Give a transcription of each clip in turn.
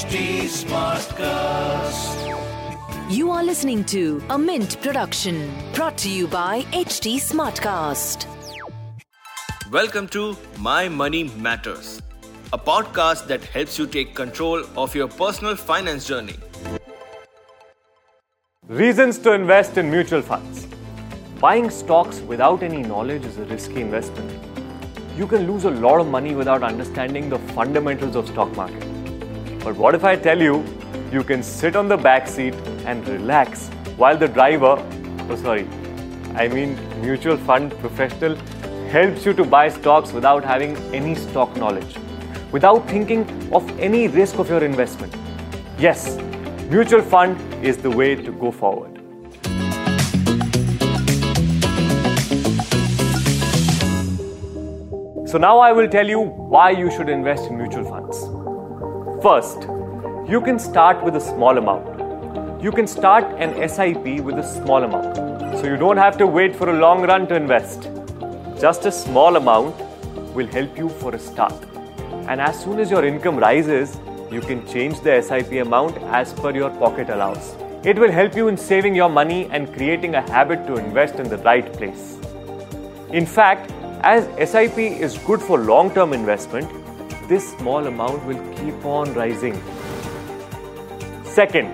HT Smartcast. You are listening to a Mint production brought to you by HT Smartcast. Welcome to My Money Matters, a podcast that helps you take control of your personal finance journey. Reasons to invest in mutual funds. Buying stocks without any knowledge is a risky investment. You can lose a lot of money without understanding the fundamentals of stock market. But what if I tell you you can sit on the back seat and relax while the driver, oh sorry, I mean mutual fund professional helps you to buy stocks without having any stock knowledge, without thinking of any risk of your investment. Yes, mutual fund is the way to go forward. So now I will tell you why you should invest in mutual. First, you can start with a small amount. You can start an SIP with a small amount. So you don't have to wait for a long run to invest. Just a small amount will help you for a start. And as soon as your income rises, you can change the SIP amount as per your pocket allows. It will help you in saving your money and creating a habit to invest in the right place. In fact, as SIP is good for long term investment, this small amount will keep on rising. Second,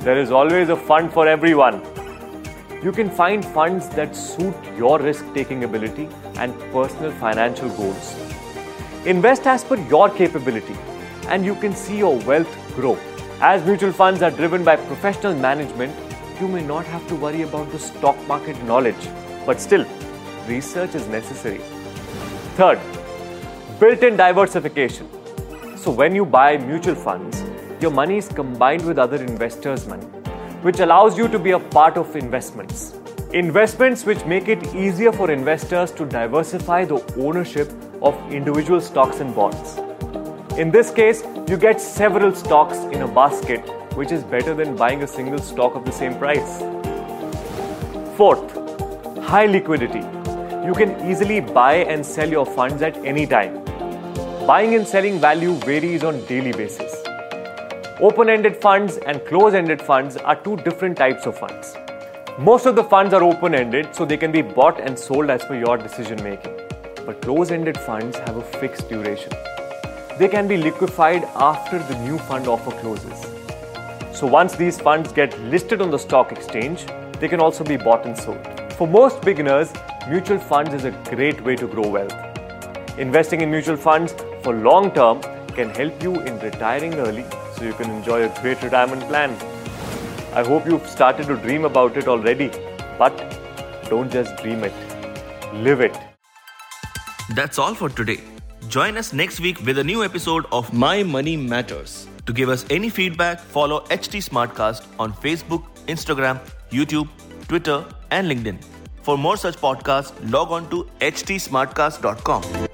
there is always a fund for everyone. You can find funds that suit your risk taking ability and personal financial goals. Invest as per your capability, and you can see your wealth grow. As mutual funds are driven by professional management, you may not have to worry about the stock market knowledge, but still, research is necessary. Third, built in diversification. So, when you buy mutual funds, your money is combined with other investors' money, which allows you to be a part of investments. Investments which make it easier for investors to diversify the ownership of individual stocks and bonds. In this case, you get several stocks in a basket, which is better than buying a single stock of the same price. Fourth, high liquidity. You can easily buy and sell your funds at any time. Buying and selling value varies on daily basis. Open-ended funds and close-ended funds are two different types of funds. Most of the funds are open-ended so they can be bought and sold as per your decision making. But close-ended funds have a fixed duration. They can be liquefied after the new fund offer closes. So once these funds get listed on the stock exchange, they can also be bought and sold. For most beginners, mutual funds is a great way to grow wealth. Investing in mutual funds for long term can help you in retiring early so you can enjoy a great retirement plan. I hope you've started to dream about it already, but don't just dream it, live it. That's all for today. Join us next week with a new episode of My Money Matters. To give us any feedback, follow HT Smartcast on Facebook, Instagram, YouTube, Twitter, and LinkedIn. For more such podcasts, log on to htsmartcast.com.